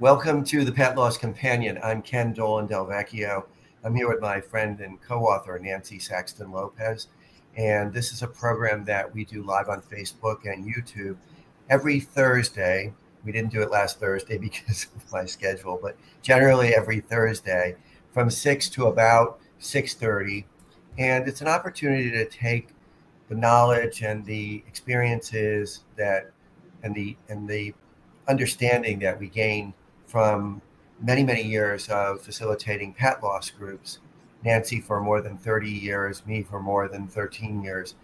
Welcome to the Pet Loss Companion. I'm Ken Dolan Del Vecchio. I'm here with my friend and co author, Nancy Saxton Lopez. And this is a program that we do live on Facebook and YouTube every Thursday. We didn't do it last Thursday because of my schedule, but generally every Thursday from 6 to about 6:30 and it's an opportunity to take the knowledge and the experiences that and the and the understanding that we gain from many many years of facilitating pet loss groups nancy for more than 30 years me for more than 13 years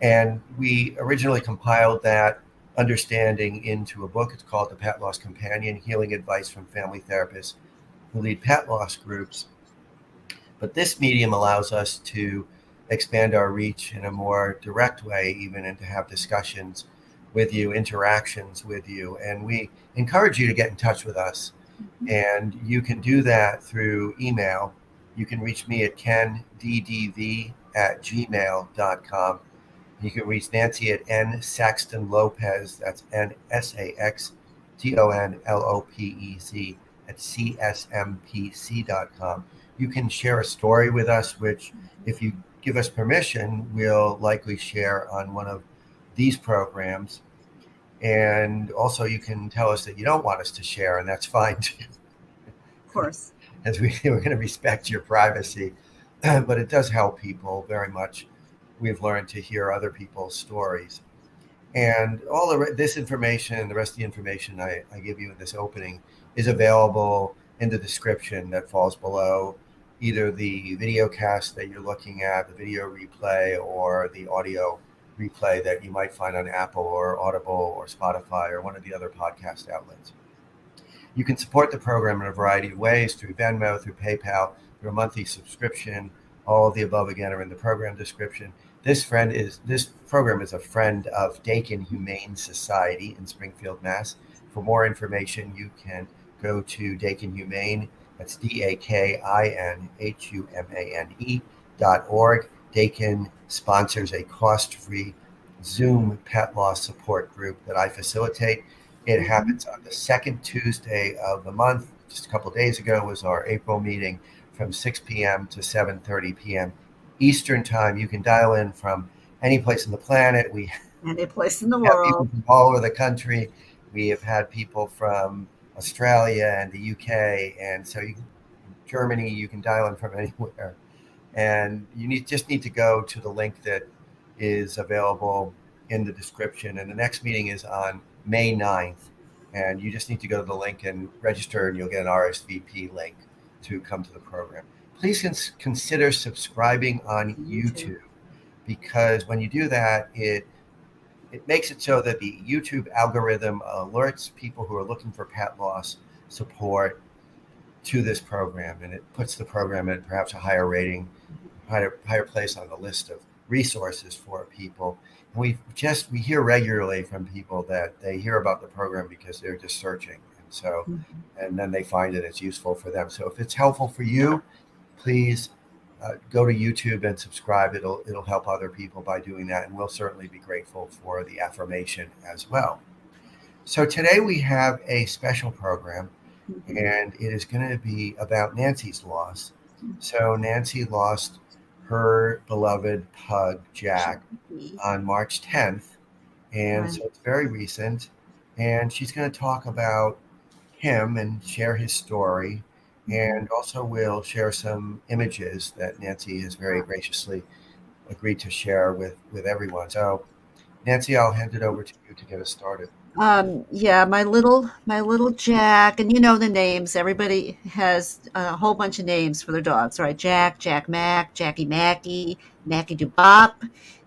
and we originally compiled that understanding into a book it's called the pet loss companion healing advice from family therapists who lead pet loss groups but this medium allows us to expand our reach in a more direct way, even and to have discussions with you, interactions with you. And we encourage you to get in touch with us. Mm-hmm. And you can do that through email. You can reach me at kenddv at gmail.com. You can reach Nancy at N Saxton Lopez. That's N S A X T O N L O P E Z at csmpc.com. You can share a story with us, which, if you give us permission, we'll likely share on one of these programs. And also, you can tell us that you don't want us to share, and that's fine too. Of course. As we, we're going to respect your privacy, but it does help people very much. We've learned to hear other people's stories. And all the, this information and the rest of the information I, I give you in this opening is available in the description that falls below either the video cast that you're looking at, the video replay, or the audio replay that you might find on Apple or Audible or Spotify or one of the other podcast outlets. You can support the program in a variety of ways through Venmo, through PayPal, through a monthly subscription. All of the above again are in the program description. This friend is this program is a friend of Dakin Humane Society in Springfield, Mass. For more information, you can go to Dakin Humane that's D A K I N H U M A N E dot org. Dakin sponsors a cost free Zoom pet loss support group that I facilitate. It mm-hmm. happens on the second Tuesday of the month. Just a couple days ago was our April meeting from 6 p.m. to 7:30 p.m. Eastern time. You can dial in from any place on the planet. We any place in the world, all over the country. We have had people from Australia and the UK, and so you, Germany, you can dial in from anywhere, and you need just need to go to the link that is available in the description. And the next meeting is on May 9th, and you just need to go to the link and register, and you'll get an RSVP link to come to the program. Please cons- consider subscribing on YouTube because when you do that, it it makes it so that the YouTube algorithm alerts people who are looking for pet loss support to this program, and it puts the program at perhaps a higher rating, higher higher place on the list of resources for people. And we just we hear regularly from people that they hear about the program because they're just searching, and so mm-hmm. and then they find that it's useful for them. So if it's helpful for you, please uh, go to YouTube and subscribe. It'll it'll help other people by doing that, and we'll certainly be grateful for the affirmation as well. So today we have a special program, mm-hmm. and it is going to be about Nancy's loss. So Nancy lost her beloved pug Jack on March 10th, and so it's very recent. And she's going to talk about him and share his story and also we'll share some images that Nancy has very graciously agreed to share with with everyone. So, Nancy, I'll hand it over to you to get us started. Um, yeah, my little my little Jack, and you know the names. Everybody has a whole bunch of names for their dogs, right? Jack, Jack Mac, Jackie Mackie, Mackie Dubop,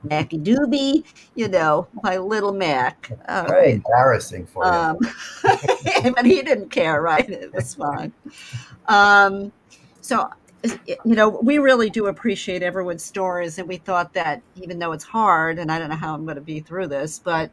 Mackie Doobie. You know, my little Mac. All right. Embarrassing for um, but he didn't care, right? It was fine. Um, so you know, we really do appreciate everyone's stories, and we thought that even though it's hard, and I don't know how I'm going to be through this, but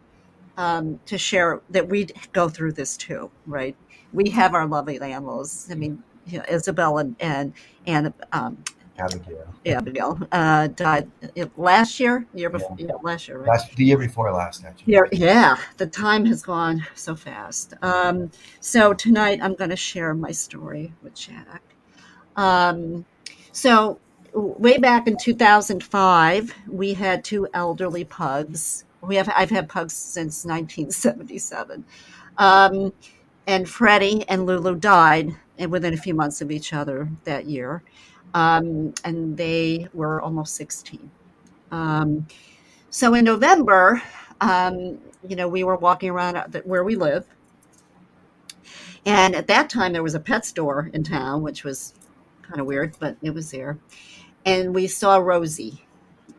um, to share that we go through this too, right? We have our lovely animals. I mean, you know, Isabel and and and um, Abigail. Abigail uh, died last year, year before, yeah. yeah last year, right? Last, the year before last, actually. Yeah, yeah. The time has gone so fast. Um, so tonight I'm going to share my story with Jack. Um, so way back in 2005, we had two elderly pugs. We have I've had pugs since 1977. Um, and Freddie and Lulu died within a few months of each other that year. Um, and they were almost 16. Um, so in November, um, you know, we were walking around where we live. And at that time, there was a pet store in town, which was kind of weird, but it was there. And we saw Rosie.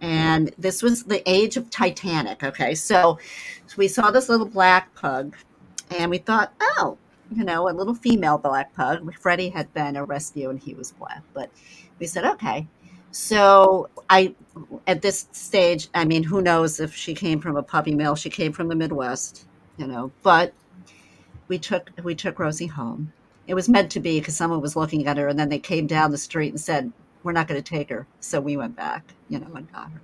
And this was the age of Titanic. Okay. So, we saw this little black pug and we thought, oh, you know, a little female black pug. Freddie had been a rescue and he was black, but we said, okay. So I, at this stage, I mean, who knows if she came from a puppy mill? She came from the Midwest, you know. But we took we took Rosie home. It was meant to be because someone was looking at her, and then they came down the street and said, "We're not going to take her." So we went back, you know, and got her.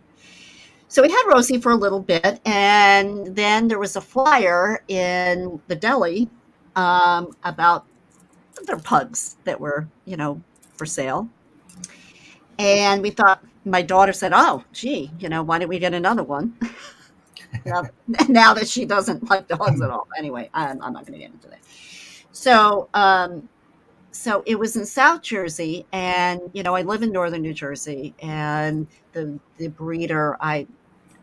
So we had Rosie for a little bit, and then there was a flyer in the deli um, about their pugs that were, you know, for sale. And we thought, my daughter said, "Oh, gee, you know, why don't we get another one?" now, now, that she doesn't like dogs at all. Anyway, I'm, I'm not going to get into that. So, um, so it was in South Jersey, and you know, I live in northern New Jersey, and the the breeder, I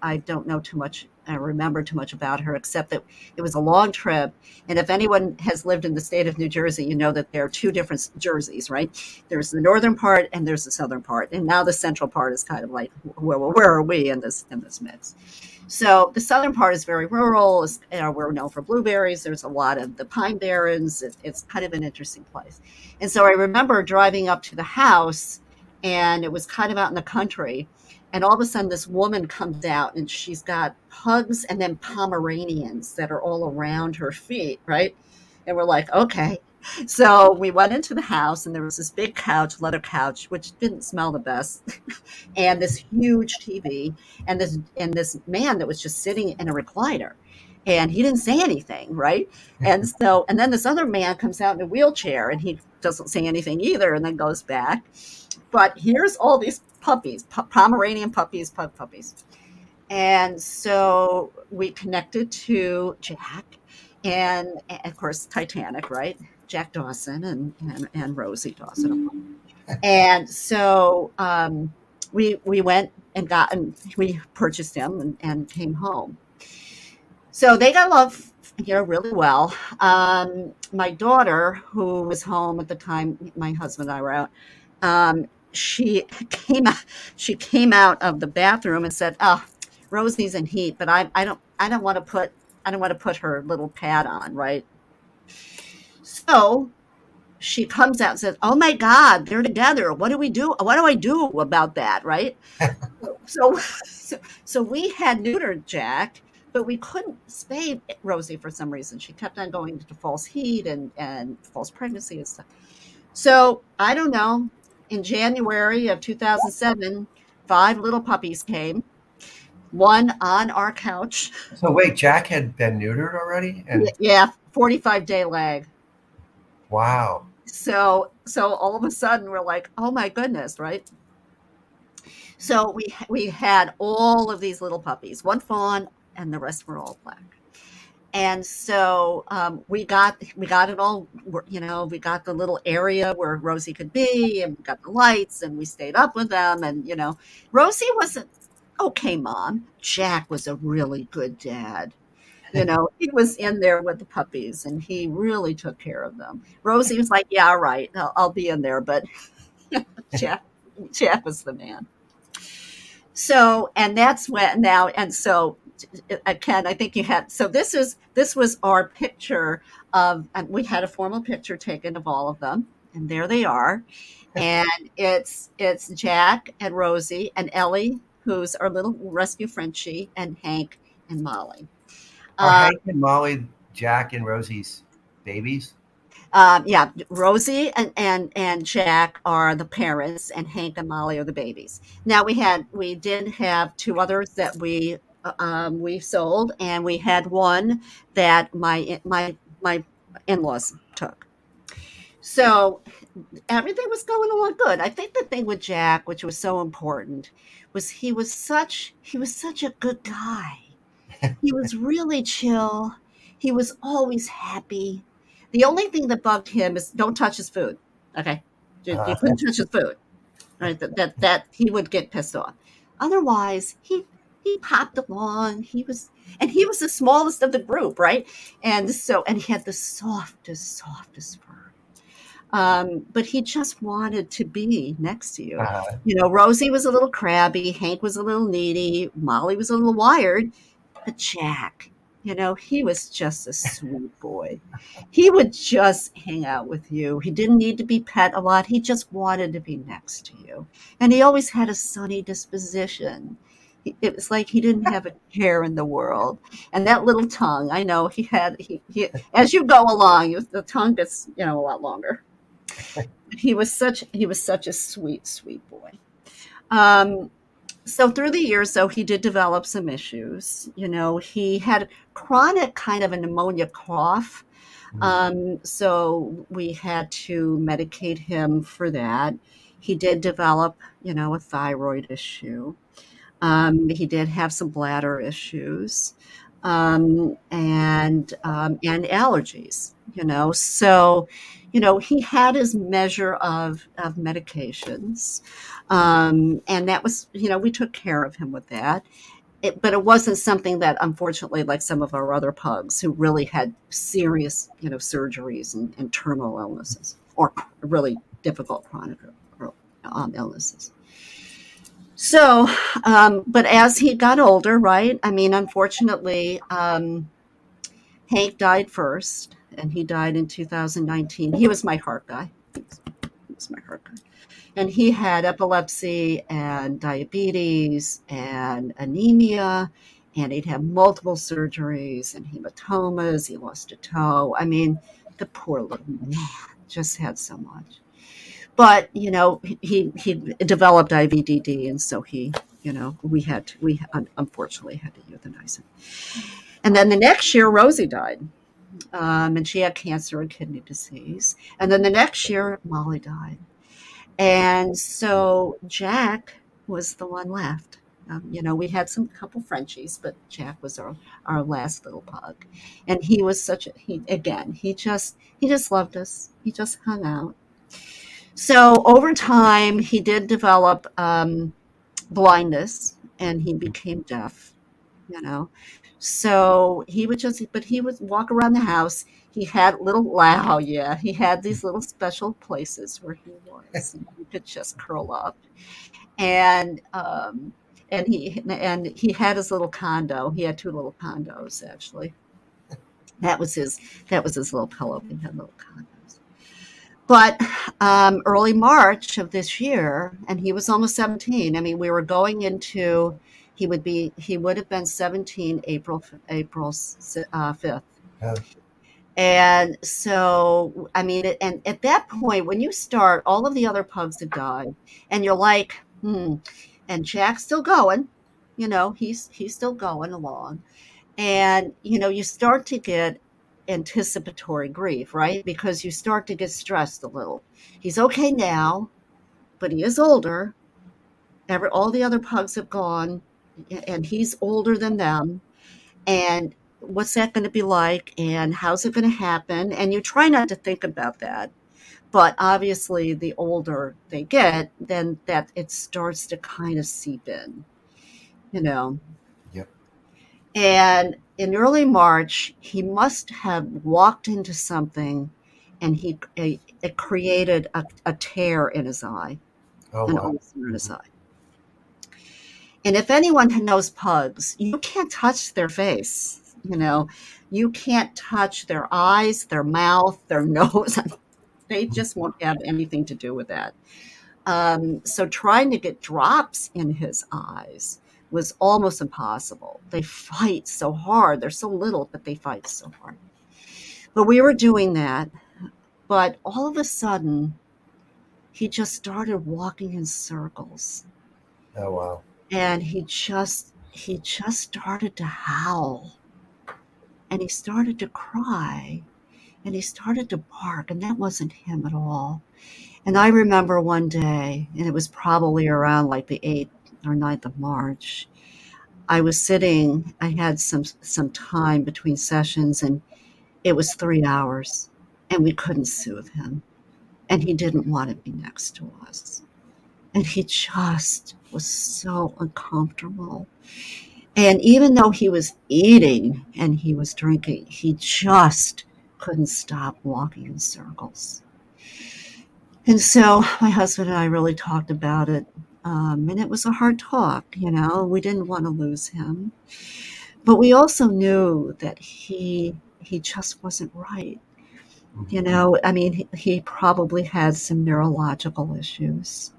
I don't know too much I remember too much about her, except that it was a long trip. And if anyone has lived in the state of New Jersey, you know that there are two different jerseys, right? There's the northern part and there's the southern part. And now the central part is kind of like, where, where are we in this in this mix? So the southern part is very rural. You know, we're known for blueberries. There's a lot of the pine barrens. It, it's kind of an interesting place. And so I remember driving up to the house, and it was kind of out in the country and all of a sudden this woman comes out and she's got pugs and then pomeranians that are all around her feet right and we're like okay so we went into the house and there was this big couch leather couch which didn't smell the best and this huge tv and this and this man that was just sitting in a recliner and he didn't say anything right and mm-hmm. so and then this other man comes out in a wheelchair and he doesn't say anything either and then goes back but here's all these puppies, Pomeranian puppies, pug puppies. And so we connected to Jack and, and, of course Titanic, right? Jack Dawson and, and, and Rosie Dawson. and so um, we we went and got and we purchased them and, and came home. So they got love you know really well. Um, my daughter, who was home at the time my husband and I were out, um, she came out she came out of the bathroom and said, "Oh, Rosie's in heat, but I I don't I don't want to put I don't want to put her little pad on, right?" So she comes out and says, "Oh my God, they're together. What do we do? What do I do about that?" Right? so, so, so we had neutered Jack, but we couldn't spay Rosie for some reason. She kept on going into false heat and and false pregnancy and stuff. So I don't know in January of 2007, five little puppies came, one on our couch. So wait, Jack had been neutered already? And yeah, 45 day lag. Wow. So so all of a sudden we're like, oh my goodness, right? So we we had all of these little puppies, one fawn, and the rest were all black and so um, we got we got it all you know we got the little area where rosie could be and we got the lights and we stayed up with them and you know rosie was an okay mom jack was a really good dad you know he was in there with the puppies and he really took care of them rosie was like yeah right i'll, I'll be in there but jack jack was the man so and that's when now and so uh, Ken, I think you had. So this is this was our picture of. and we had a formal picture taken of all of them, and there they are. And it's it's Jack and Rosie and Ellie, who's our little rescue Frenchie, and Hank and Molly. Are um, Hank and Molly Jack and Rosie's babies? Um, yeah, Rosie and, and and Jack are the parents, and Hank and Molly are the babies. Now we had we did have two others that we uh, um, we sold, and we had one that my my my in laws took. So everything was going along good. I think the thing with Jack, which was so important, was he was such he was such a good guy. He was really chill. He was always happy. The only thing that bugged him is don't touch his food. Okay, you, you couldn't touch his food. Right, that, that that he would get pissed off. Otherwise, he he popped along. He was and he was the smallest of the group, right? And so and he had the softest, softest fur. Um, but he just wanted to be next to you. Uh-huh. You know, Rosie was a little crabby, Hank was a little needy, Molly was a little wired, but Jack, you know, he was just a sweet boy. He would just hang out with you. He didn't need to be pet a lot. He just wanted to be next to you. And he always had a sunny disposition it was like he didn't have a care in the world. And that little tongue, I know he had. He, he as you go along, the tongue gets you know a lot longer. He was such he was such a sweet sweet boy. Um, so through the years, though, he did develop some issues. You know, he had chronic kind of a pneumonia cough. Mm-hmm. Um, so we had to medicate him for that. He did develop, you know, a thyroid issue. Um, he did have some bladder issues um, and um, and allergies. You know, so you know he had his measure of of medications, um, and that was you know we took care of him with that. It, but it wasn't something that unfortunately like some of our other pugs who really had serious you know surgeries and, and terminal illnesses or really difficult chronic um, illnesses so, um, but as he got older, right? I mean, unfortunately, um, Hank died first, and he died in 2019. He was my heart guy. He was my heart guy. And he had epilepsy and diabetes and anemia, and he'd had multiple surgeries and hematomas. He lost a toe. I mean, the poor little man just had so much but you know he he developed IVDD, and so he you know we had we unfortunately had to euthanize him. And then the next year, Rosie died, um, and she had cancer and kidney disease. And then the next year, Molly died, and so Jack was the one left. Um, you know, we had some couple Frenchies, but Jack was our, our last little pug, and he was such a he again. He just he just loved us. He just hung out, so over time, he did develop um, blindness and he became deaf, you know. So he would just, but he would walk around the house. He had little, wow, yeah, he had these little special places where he was. Could just curl up. And, um, and he and he had his little condo. He had two little condos actually. That was his that was his little pillow. He had a little condo. But um, early March of this year, and he was almost 17. I mean, we were going into he would be he would have been 17 April April uh, 5th. Yeah. And so, I mean, and at that point, when you start, all of the other pugs have died, and you're like, hmm. And Jack's still going, you know, he's he's still going along, and you know, you start to get anticipatory grief, right? Because you start to get stressed a little. He's okay now, but he is older. Every all the other pugs have gone, and he's older than them. And what's that going to be like? And how's it going to happen? And you try not to think about that. But obviously, the older they get, then that it starts to kind of seep in, you know. Yep. And in early March, he must have walked into something and he it created a, a tear in his eye, oh, an wow. ulcer in his eye. And if anyone knows pugs, you can't touch their face. You know, you can't touch their eyes, their mouth, their nose. they just won't have anything to do with that. Um, so trying to get drops in his eyes was almost impossible. They fight so hard. They're so little, but they fight so hard. But we were doing that. but all of a sudden, he just started walking in circles. Oh wow. And he just he just started to howl. And he started to cry. And he started to bark, and that wasn't him at all. And I remember one day, and it was probably around like the 8th or 9th of March, I was sitting, I had some some time between sessions and it was 3 hours and we couldn't soothe him. And he didn't want to be next to us. And he just was so uncomfortable. And even though he was eating and he was drinking, he just couldn't stop walking in circles. And so my husband and I really talked about it. Um, and it was a hard talk, you know, we didn't want to lose him. But we also knew that he he just wasn't right. You mm-hmm. know, I mean, he, he probably had some neurological issues.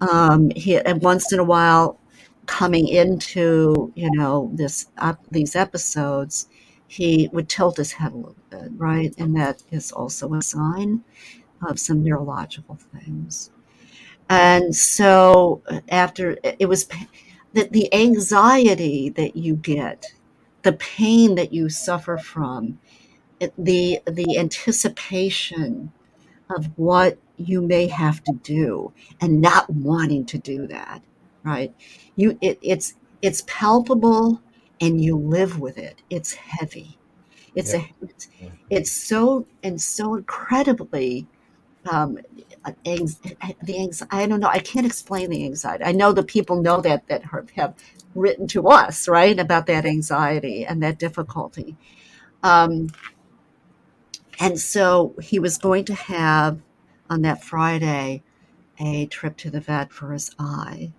Um, he and once in a while, coming into you know this uh, these episodes, he would tilt his head a little bit, right, and that is also a sign of some neurological things. And so uh, after it was that the anxiety that you get, the pain that you suffer from, the the anticipation of what you may have to do and not wanting to do that, right? You it, it's it's palpable and you live with it. It's heavy. It's yeah. a it's, it's so and so incredibly um, the anxiety. I don't know. I can't explain the anxiety. I know the people know that that have written to us, right, about that anxiety and that difficulty. Um, and so he was going to have on that Friday a trip to the vet for his eye,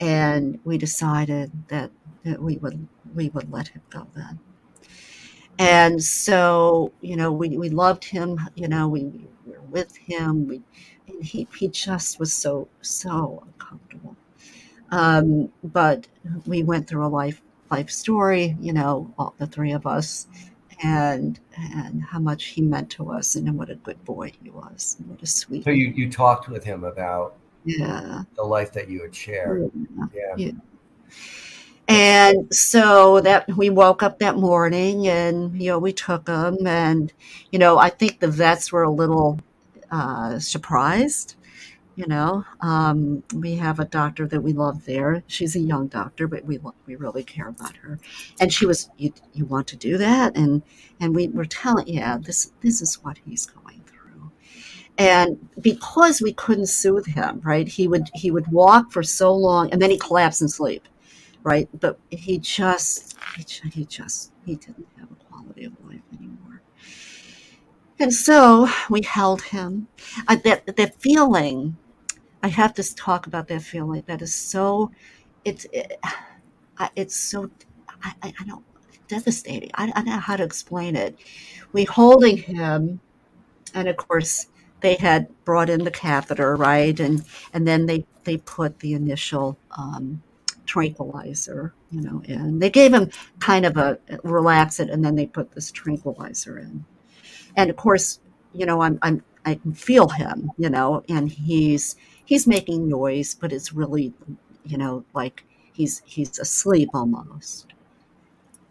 and we decided that, that we would we would let him go then. And so, you know, we, we loved him, you know, we, we were with him. We, and he, he just was so, so uncomfortable. Um, but we went through a life, life story, you know, all the three of us and and how much he meant to us and what a good boy he was and what a sweet so you you talked with him about yeah the life that you had shared yeah. yeah. yeah. And so that we woke up that morning and, you know, we took him. And, you know, I think the vets were a little uh, surprised. You know, um, we have a doctor that we love there. She's a young doctor, but we we really care about her. And she was, you, you want to do that? And and we were telling, yeah, this this is what he's going through. And because we couldn't soothe him, right? He would he would walk for so long, and then he collapse and sleep right? But he just, he just, he didn't have a quality of life anymore. And so we held him. Uh, that that feeling, I have to talk about that feeling. That is so, it's, it, it's so, I, I don't, devastating. I, I don't know how to explain it. We holding him, and of course they had brought in the catheter, right? And and then they they put the initial um, tranquilizer, you know, and they gave him kind of a relax it, and then they put this tranquilizer in. And of course, you know, I'm, I'm I can feel him, you know, and he's he's making noise, but it's really, you know, like he's he's asleep almost.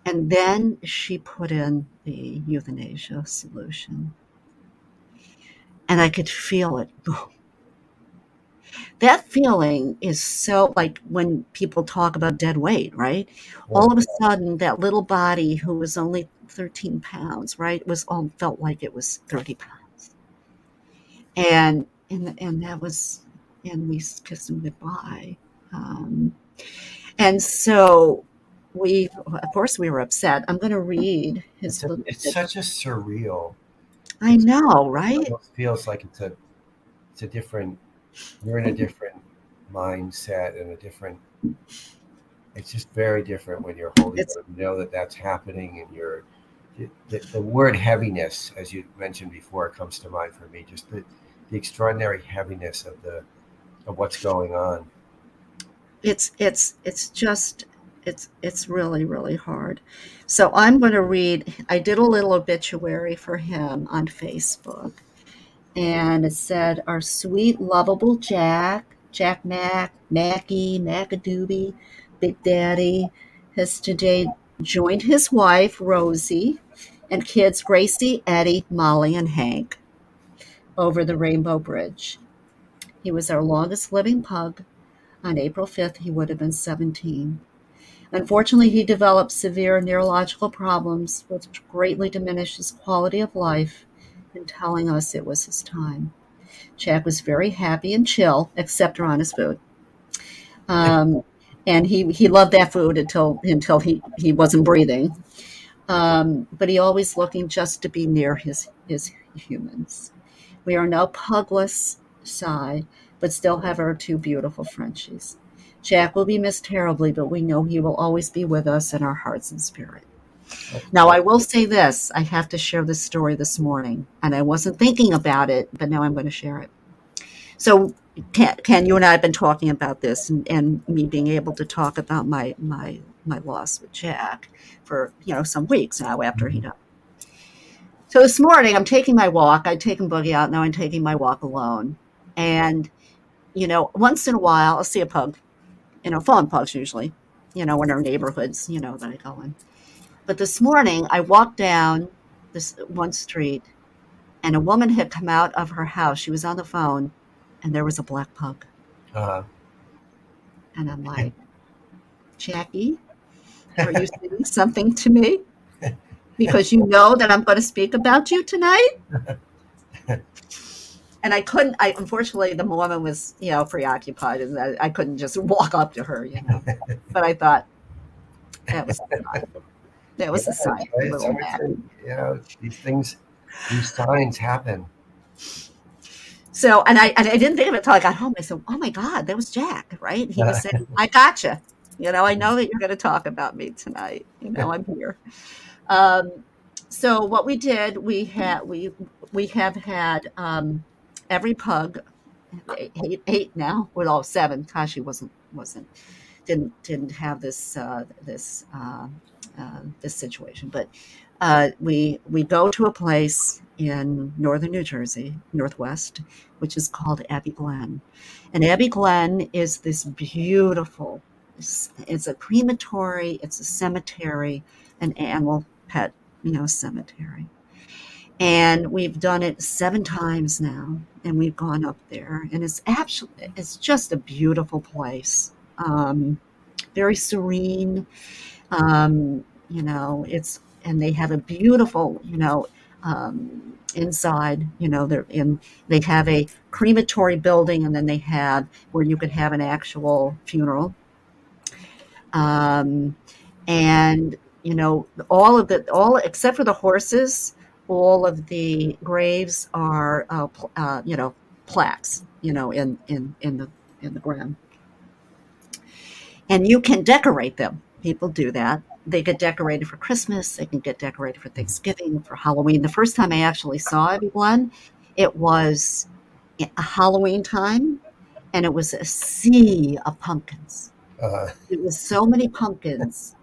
And then she put in the euthanasia solution. And I could feel it boom, that feeling is so like when people talk about dead weight, right? All of a sudden, that little body who was only 13 pounds, right, was all felt like it was 30 pounds. And and and that was and we kissed him goodbye. Um, and so we of course we were upset. I'm gonna read his it's, a, it's such a surreal I know, right? It feels like it's a it's a different you're in a different mindset and a different it's just very different when you're holding it's, you know that that's happening and you're the, the, word heaviness as you mentioned before comes to mind for me. Just the, the extraordinary heaviness of the of what's going on. It's it's it's just it's it's really really hard. So i'm going to read i did a little obituary for him on facebook and it said, Our sweet, lovable Jack, Jack Mac, Mackie, Macadoobie, Big Daddy, has today joined his wife, Rosie, and kids Gracie, Eddie, Molly, and Hank over the Rainbow Bridge. He was our longest living pug. On April 5th, he would have been 17. Unfortunately, he developed severe neurological problems, which greatly diminished his quality of life, and telling us it was his time. Jack was very happy and chill, except around his food. Um, and he, he loved that food until until he, he wasn't breathing. Um, but he always looking just to be near his his humans. We are now pugless, sigh, but still have our two beautiful Frenchies. Jack will be missed terribly, but we know he will always be with us in our hearts and spirit. Now, I will say this I have to share this story this morning, and I wasn't thinking about it, but now I'm going to share it. So, Ken, Ken you and I have been talking about this, and, and me being able to talk about my, my, my loss with Jack for you know some weeks now after he died. So this morning, I'm taking my walk. I'd taken Boogie out. Now I'm taking my walk alone. And, you know, once in a while, I'll see a pug, you know, fallen pugs usually, you know, in our neighborhoods, you know, that I go in. But this morning, I walked down this one street and a woman had come out of her house. She was on the phone and there was a black pug. Uh-huh. And I'm like, Jackie, are you saying something to me? because you know that I'm going to speak about you tonight. and I couldn't. I unfortunately the woman was you know preoccupied, and I, I couldn't just walk up to her, you know. but I thought that was that was yeah, a sign. Right. you know, these things, these signs happen. So, and I and I didn't think of it until I got home. I said, "Oh my God, that was Jack, right?" He was saying, "I gotcha." You know, I know that you're going to talk about me tonight. You know, I'm here. Um, so what we did, we had we we have had um, every pug, eight, eight now, with all seven. Kashi wasn't wasn't didn't didn't have this uh, this uh, uh, this situation, but uh, we we go to a place in northern New Jersey, northwest, which is called Abbey Glen, and Abbey Glen is this beautiful. It's, it's a crematory. It's a cemetery, an animal pet, you know, cemetery. And we've done it seven times now, and we've gone up there, and it's actually it's just a beautiful place, um, very serene. Um, you know, it's and they have a beautiful, you know, um, inside. You know, they're in. They have a crematory building, and then they have where you could have an actual funeral. Um, and you know, all of the all except for the horses, all of the graves are uh, uh, you know plaques, you know, in in in the in the ground, and you can decorate them. People do that. They get decorated for Christmas. They can get decorated for Thanksgiving, for Halloween. The first time I actually saw everyone, it was a Halloween time, and it was a sea of pumpkins. Uh-huh. It was so many pumpkins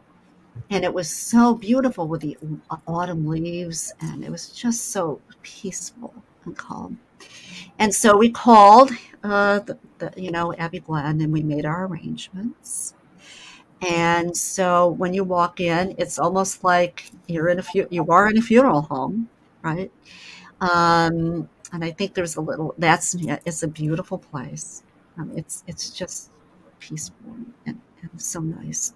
and it was so beautiful with the autumn leaves and it was just so peaceful and calm and so we called uh, the, the, you know Abbey Glen and we made our arrangements and so when you walk in it's almost like you're in a fu- you are in a funeral home right? Um, and i think there's a little that's it's a beautiful place. Um, it's it's just peaceful and, and so nice.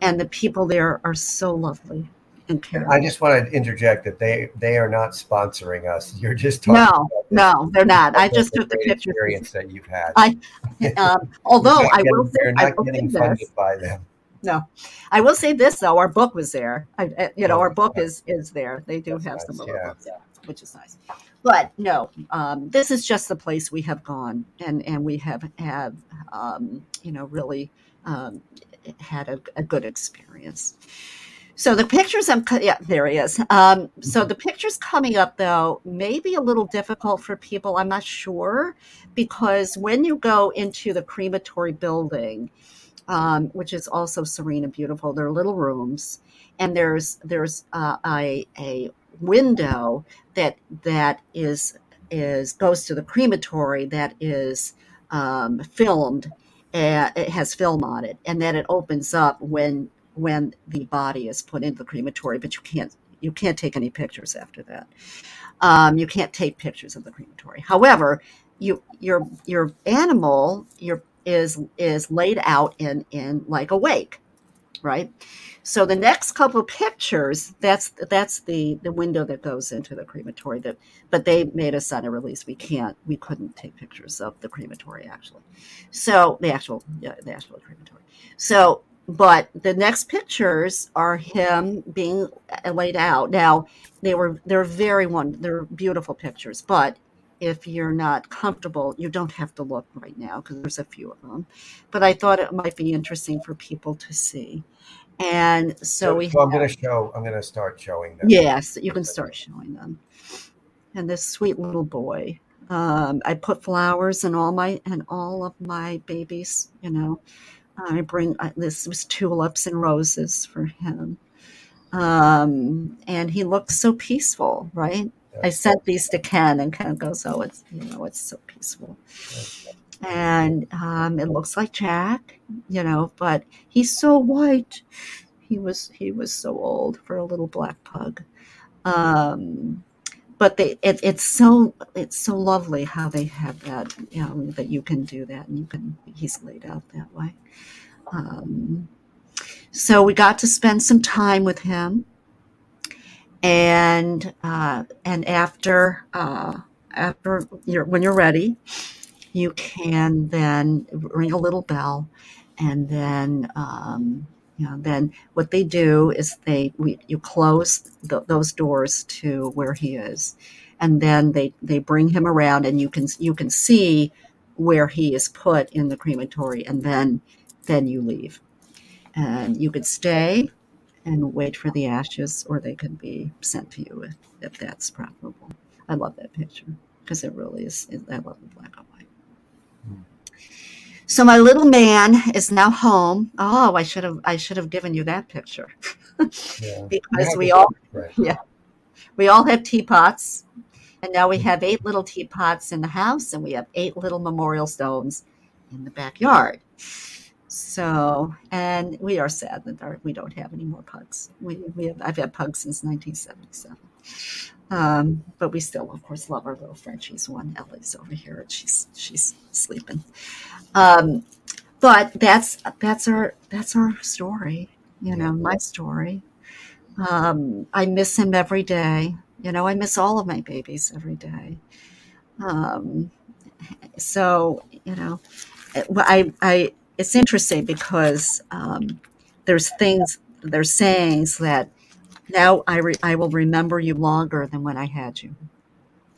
And the people there are so lovely and caring. I just want to interject that they they are not sponsoring us. You're just talking. No, no, they're not. I just took the picture. Experience that you've had. I, um, although I getting, will say, you're not getting funded this. by them. No, I will say this though: our book was there. I, you know, our book is is there. They do That's have nice, some yeah. books, which is nice. But no, um, this is just the place we have gone, and and we have have um, you know really um, had a, a good experience. So the pictures I'm yeah there he is. Um, so the pictures coming up though may be a little difficult for people. I'm not sure because when you go into the crematory building, um, which is also serene and beautiful, there are little rooms, and there's there's uh, a a window that that is is goes to the crematory that is um, filmed. Uh, it has film on it, and then it opens up when when the body is put into the crematory. But you can't you can't take any pictures after that. Um, you can't take pictures of the crematory. However, you your your animal your is is laid out in in like a wake, right? So the next couple pictures, that's that's the the window that goes into the crematory. That but they made us on a release. We can't we couldn't take pictures of the crematory actually. So the actual the actual crematory. So but the next pictures are him being laid out. Now they were they're very one they're beautiful pictures, but if you're not comfortable, you don't have to look right now because there's a few of them. But I thought it might be interesting for people to see. And so, so we. So I'm going to show. I'm going to start showing them. Yes, you can start showing them. And this sweet little boy. Um, I put flowers in all my and all of my babies. You know, I bring uh, this was tulips and roses for him. Um, and he looks so peaceful, right? I sent these to Ken, and Ken goes, "Oh, it's you know, it's so peaceful." And um, it looks like Jack, you know, but he's so white. He was he was so old for a little black pug. Um, but they, it, it's so it's so lovely how they have that, you know, that you can do that, and you can he's laid out that way. Um, so we got to spend some time with him and uh, and after uh, after you're, when you're ready, you can then ring a little bell, and then um, know then what they do is they we, you close the, those doors to where he is, and then they they bring him around, and you can you can see where he is put in the crematory, and then then you leave, and you could stay and wait for the ashes, or they could be sent to you if, if that's preferable. I love that picture because it really is. I love the black and white. So my little man is now home. Oh, I should have I should have given you that picture yeah. because we all right. yeah we all have teapots, and now we have eight little teapots in the house, and we have eight little memorial stones in the backyard. So, and we are sad that our, we don't have any more pugs. We, we have, I've had pugs since 1977. Um, but we still, of course, love our little Frenchies. One Ellie's over here, and she's she's sleeping. Um, but that's that's our that's our story. You know, my story. Um, I miss him every day. You know, I miss all of my babies every day. Um, so you know, I I it's interesting because um, there's things, there's sayings that now I, re- I will remember you longer than when I had you.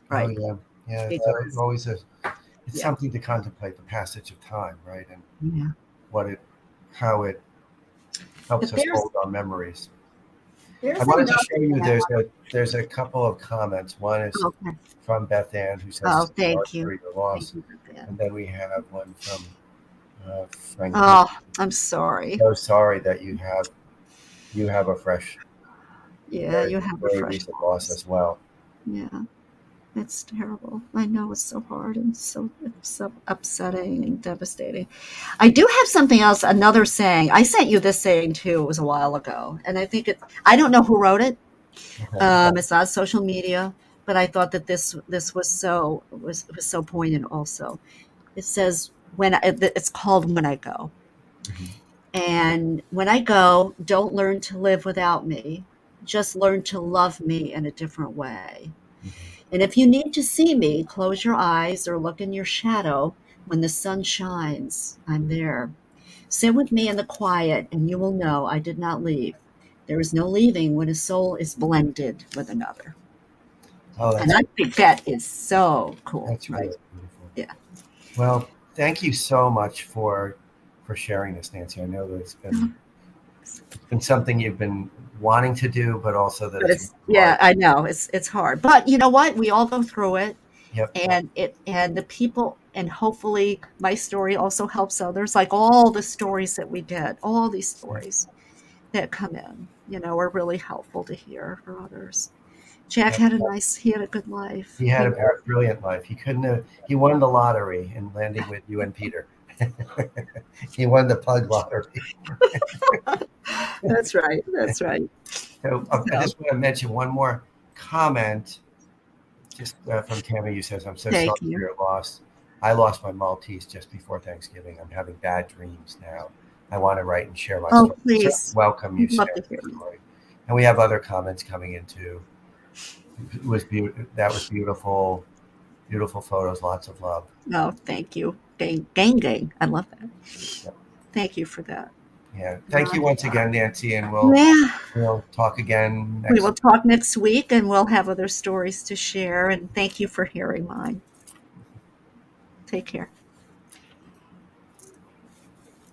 Right. Oh, yeah. Yeah. Because, always a, it's yeah. something to contemplate the passage of time, right? And yeah. what it, how it helps us hold our memories. I wanted to show you there's a there's a couple of comments. One is okay. from Beth Ann who says, "Oh, thank you." Your loss. Thank you, and then we have one from uh, Oh, I'm sorry. So sorry that you have you have a fresh. Yeah, very, you have a fresh recent loss as well. Yeah, it's terrible. I know it's so hard and so, so upsetting and devastating. I do have something else. Another saying. I sent you this saying too. It was a while ago, and I think it. I don't know who wrote it. Um, it's not social media, but I thought that this this was so was was so poignant. Also, it says when I, it's called When I Go. Mm-hmm. And when I go, don't learn to live without me. Just learn to love me in a different way. Mm-hmm. And if you need to see me, close your eyes or look in your shadow. When the sun shines, I'm there. Sit with me in the quiet, and you will know I did not leave. There is no leaving when a soul is blended with another. Oh, and I think that is so cool. That's right. Really yeah. Well, thank you so much for for sharing this, Nancy. I know that it's been it's been something you've been wanting to do, but also that but it's, it's yeah, I know it's it's hard, but you know what? We all go through it, yep. and it and the people and hopefully my story also helps others. Like all the stories that we did, all these stories that come in, you know, are really helpful to hear for others. Jack had a nice, he had a good life. He had a brilliant life. He couldn't have, he won the lottery in landing with you and Peter. he won the pug lottery. that's right. That's right. So I just want to mention one more comment just uh, from Tammy. You says, I'm so Thank sorry you. for your loss. I lost my Maltese just before Thanksgiving. I'm having bad dreams now. I want to write and share my Oh, story. please. So welcome you. Sarah, to hear for the you. story. And we have other comments coming in too. It was beautiful. That was beautiful. Beautiful photos. Lots of love. No, thank you. Gang, gang, gang. I love that. Thank you for that. Yeah. Thank you once again, Nancy, and we'll Yeah, we'll talk again we will talk next week and we'll have other stories to share. And thank you for hearing mine. Take care.